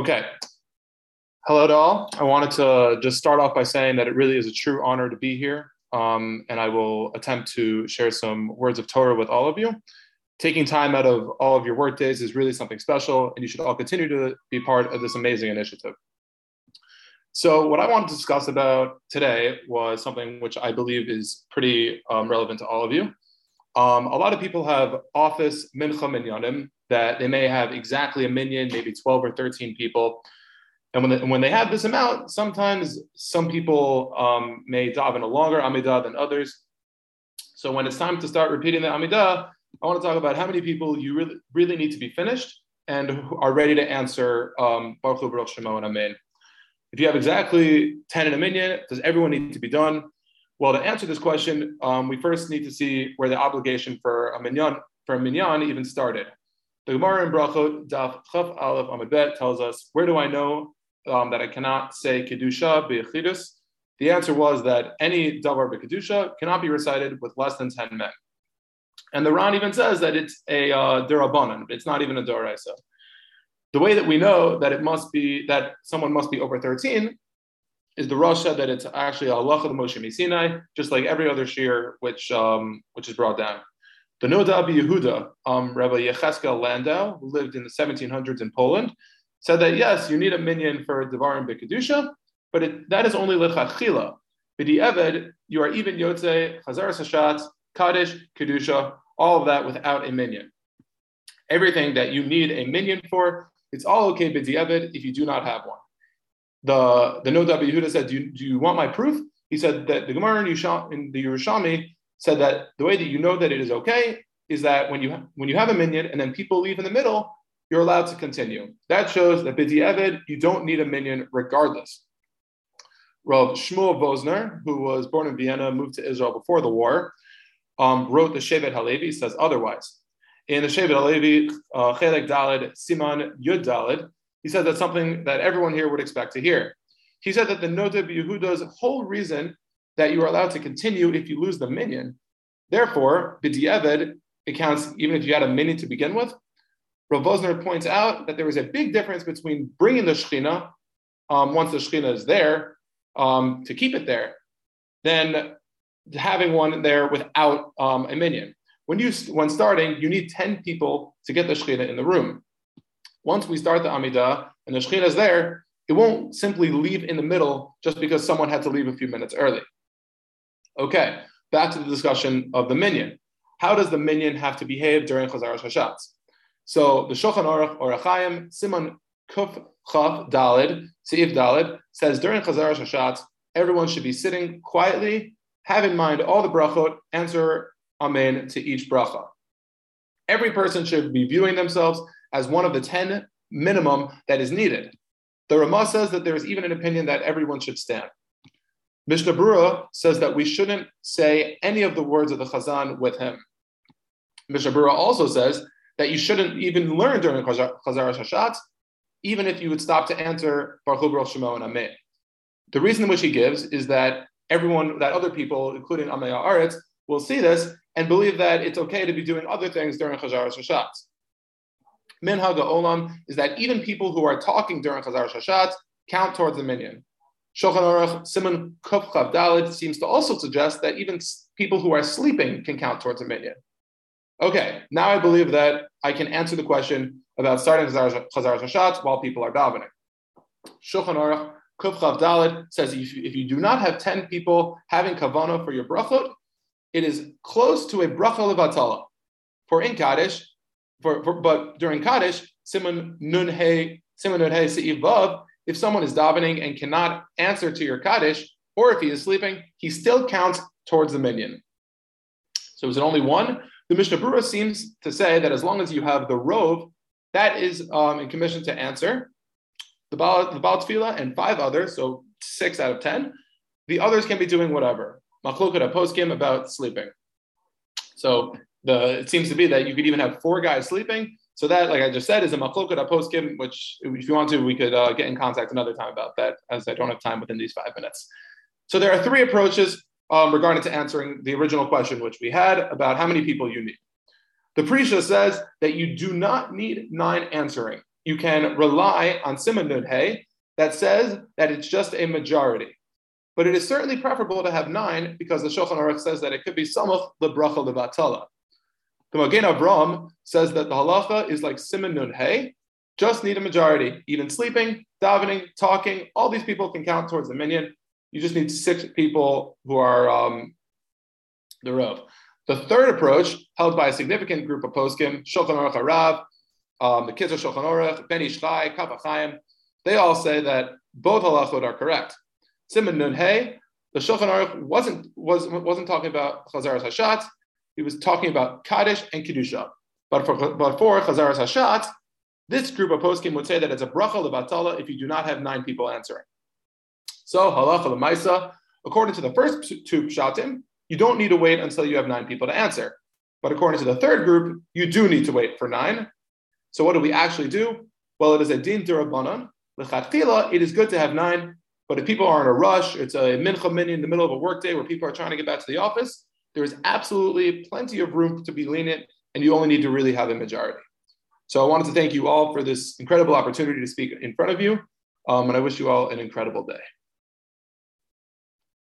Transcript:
Okay. Hello to all. I wanted to just start off by saying that it really is a true honor to be here. Um, and I will attempt to share some words of Torah with all of you. Taking time out of all of your work days is really something special, and you should all continue to be part of this amazing initiative. So, what I wanted to discuss about today was something which I believe is pretty um, relevant to all of you. Um, a lot of people have office mincha minyanim that they may have exactly a minyan, maybe 12 or 13 people. And when they, when they have this amount, sometimes some people um, may daven a longer Amidah than others. So when it's time to start repeating the Amidah, I want to talk about how many people you really, really need to be finished and are ready to answer um, Baruch Hu Baruch Shemo and Amen. If you have exactly 10 in a minyan, does everyone need to be done? Well, to answer this question, um, we first need to see where the obligation for a minyan, for a minyan even started. The Gemara in Brachot, Daf Chaf Aleph Amud Bet tells us, where do I know um, that I cannot say Kedusha B'Yechidus? The answer was that any Davar B'Kedusha cannot be recited with less than 10 men. And the Ran even says that it's a uh, Durabanan, it's not even a Doraisa. The way that we know that it must be, that someone must be over 13 is the Rasha that it's actually a halacha of Moshe Sinai, just like every other shear which um, which is brought down. The Noda Yehuda, um, Rabbi Yecheskel Landau, who lived in the 1700s in Poland, said that yes, you need a minyan for Devarim B'Kedusha, but it, that is only Lechachila. B'di Eved, you are even Yotze, Chazar Sashat, Kaddish, Kedusha, all of that without a minyan. Everything that you need a minyan for, it's all okay B'di Eved if you do not have one. The, the Noda Yehuda said, do you, do you want my proof? He said that the Gemara in the Yerushalmi said that the way that you know that it is okay is that when you when you have a minyan and then people leave in the middle, you're allowed to continue. That shows that b'di eved you don't need a minyan regardless. Rav Shmuel Vosner, who was born in Vienna, moved to Israel before the war, um, wrote the Shevet Halevi, says otherwise. In the Shevet Halevi, uh, Chelek Daled, Siman Yud Dalid, he said that's something that everyone here would expect to hear. He said that the Noda Yehuda's whole reason that you are allowed to continue if you lose the minyan. Therefore, b'di'eved, it counts even if you had a minyan to begin with. Rav points out that there is a big difference between bringing the shechina um, once the shechina is there um, to keep it there, than having one there without um, a minyan. When you when starting, you need ten people to get the shechina in the room. Once we start the amidah and the shechina is there, it won't simply leave in the middle just because someone had to leave a few minutes early. Okay, back to the discussion of the minyan. How does the minyan have to behave during Chazar Hashatz? So the Shulchan Aruch Orach Chayim, Simon Kuf Chav Dalid, Seif Dalid, says during Chazar Hashatz, everyone should be sitting quietly, have in mind all the brachot, answer Amen to each bracha. Every person should be viewing themselves as one of the 10 minimum that is needed. The Ramah says that there is even an opinion that everyone should stand. Mishnah Berurah says that we shouldn't say any of the words of the Chazan with him. Mishnah Berurah also says that you shouldn't even learn during Chazar Hashat, even if you would stop to answer Baruch Hu Shemo and Amen. The reason in which he gives is that everyone, that other people, including Amaya Aretz, will see this and believe that it's okay to be doing other things during Chazar Hashat. Minhag Olam is that even people who are talking during Chazar Hashat count towards the minyan. Shulchan Aruch Simon Kuf Chav Dalit seems to also suggest that even people who are sleeping can count towards a minyan. Okay, now I believe that I can answer the question about starting Chazar Hashat while people are davening. Shulchan Aruch Kuf Chav Dalit says if you, if you do not have 10 people having kavana for your brachot, it is close to a bracha levatala. For in Kaddish, for, for, but during Kaddish, Simon Nun He, Simon Nun He Se'iv Vav, if someone is davening and cannot answer to your Kaddish, or if he is sleeping, he still counts towards the minyan. So is it only one? The Mishnah Berurah seems to say that as long as you have the rove, that is um, in commission to answer. The Baal, the Baal Tefillah and five others, so six out of ten. The others can be doing whatever. Machlokat poskim about sleeping. So the, it seems to be that you could even have four guys sleeping, so that, like I just said, is a machloket poskim, which if you want to, we could uh, get in contact another time about that, as I don't have time within these five minutes. So there are three approaches um, regarding to answering the original question, which we had about how many people you need. The Prisha says that you do not need nine answering. you can rely on Simon Nun that says that it's just a majority. But it is certainly preferable to have nine because the Shulchan Aruch says that it could be some of the lebracha levatala. The Magen Avram says that the halacha is like Simon Nun Hey, just need a majority. Even sleeping, davening, talking, all these people can count towards the minyan. You just need six people who are um, the Rav. The third approach, held by a significant group of poskim, Shulchan Aruch Harav, um, the Kitzur Shulchan Aruch, Ben Ish Chai, Kaf HaChaim, they all say that both halachot are correct. Simon Nun Hey, the Shulchan Aruch wasn't, was, wasn't talking about Chazaras Hashat, he was talking about Kaddish and Kedusha. But for, but for Chazaras Hashat, this group of poskim would say that it's a bracha lebatala if you do not have nine people answering. So halacha lemaisa, according to the first two pshatim, you don't need to wait until you have nine people to answer. But according to the third group, you do need to wait for nine. So what do we actually do? Well, it is a din durabanan. Lechatchila, it is good to have nine, but if people are in a rush, it's a mincha mini in the middle of a workday where people are trying to get back to the office, there is absolutely plenty of room to be lenient, and you only need to really have a majority. So I wanted to thank you all for this incredible opportunity to speak in front of you, um, and I wish you all an incredible day.